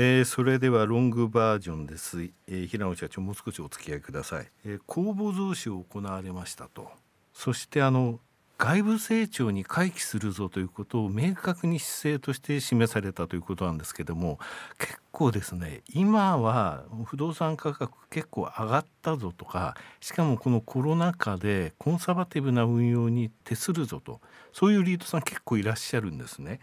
えー、それではロングバージョンです、えー、平野社長もう少しお付き合いください、えー、公募増資を行われましたと。そしてあの外部成長に回帰するぞということを明確に姿勢として示されたということなんですけども結構ですね今は不動産価格結構上がったぞとかしかもこのコロナ禍でコンサバティブな運用に徹するぞとそういうリードさん結構いらっしゃるんですね。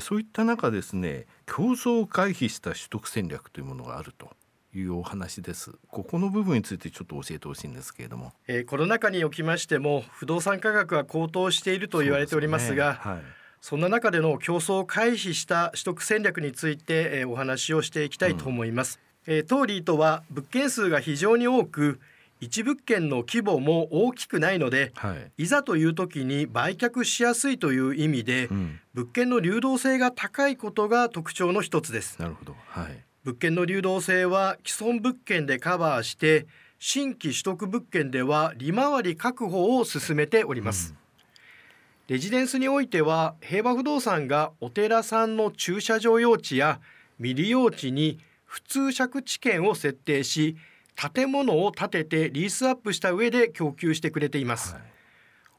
そういった中ですね競争を回避した取得戦略というものがあると。いうお話です。ここの部分についてちょっと教えてほしいんですけれども、えー、コロナ禍におきましても不動産価格は高騰していると言われておりますが、ねはい、そんな中での競争を回避した取得戦略について、えー、お話をしていきたいと思います、うん、えー、当リートは物件数が非常に多く一物件の規模も大きくないので、はい、いざという時に売却しやすいという意味で、うん、物件の流動性が高いことが特徴の一つです。なるほど、はい、物件の流動性は既存物件でカバーして新規取得物件では利回り確保を進めております、うん、レジデンスにおいては平和不動産がお寺さんの駐車場用地や未利用地に普通借地権を設定し建物を建ててリースアップした上で供給してくれています、はい、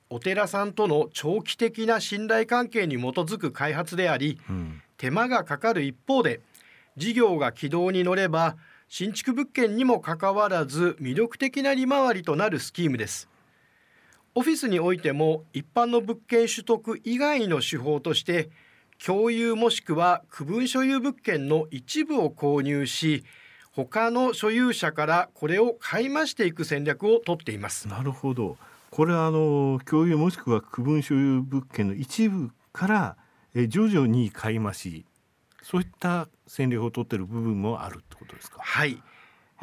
お寺さんとの長期的な信頼関係に基づく開発であり、うん、手間がかかる一方で事業が軌道に乗れば新築物件にもかかわらず魅力的な利回りとなるスキームです。オフィスにおいても一般の物件取得以外の手法として共有もしくは区分所有物件の一部を購入し他の所有者からこれを買い増していく戦略をとっています。なるほど。これはあの共有もしくは区分所有物件の一部からえ徐々に買い増し。そういった戦略を取っている部分もあるってことですか？はい。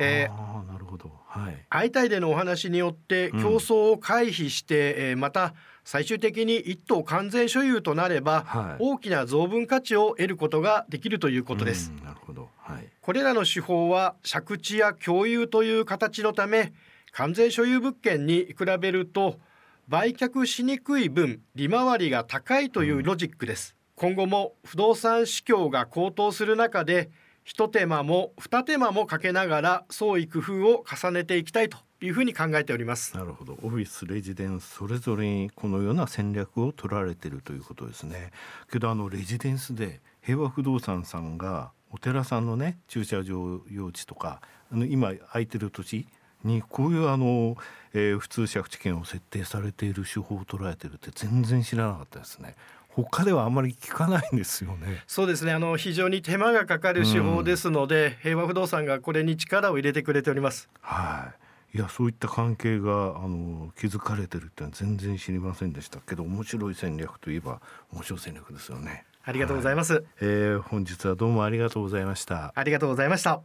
えー、なるほど、はい、相対でのお話によって競争を回避して、うん、えー、また最終的に一棟完全所有となれば、はい、大きな増分価値を得ることができるということです。なるほど、はい、これらの手法は借地や共有という形のため完全所有物件に比べると売却しにくい分利回りが高いというロジックです。今後も不動産市況が高騰する中で一手間も二手間もかけながら創意工夫を重ねていきたいというふうに考えております。なるほど。オフィスレジデンスそれぞれにこのような戦略を取られているということですね。けどあのレジデンスで平和不動産さんがお寺さんのね駐車場用地とかあの今空いてる土地にこういうあの、えー、普通借地権を設定されている手法を捉えてるって全然知らなかったですね。他ではあんまり聞かないんですよね。そうですね。あの非常に手間がかかる手法ですので、うん、平和不動産がこれに力を入れてくれております。はい。いやそういった関係があの築かれてるってのは全然知りませんでしたけど面白い戦略といえば面白い戦略ですよね。ありがとうございます。はい、えー、本日はどうもありがとうございました。ありがとうございました。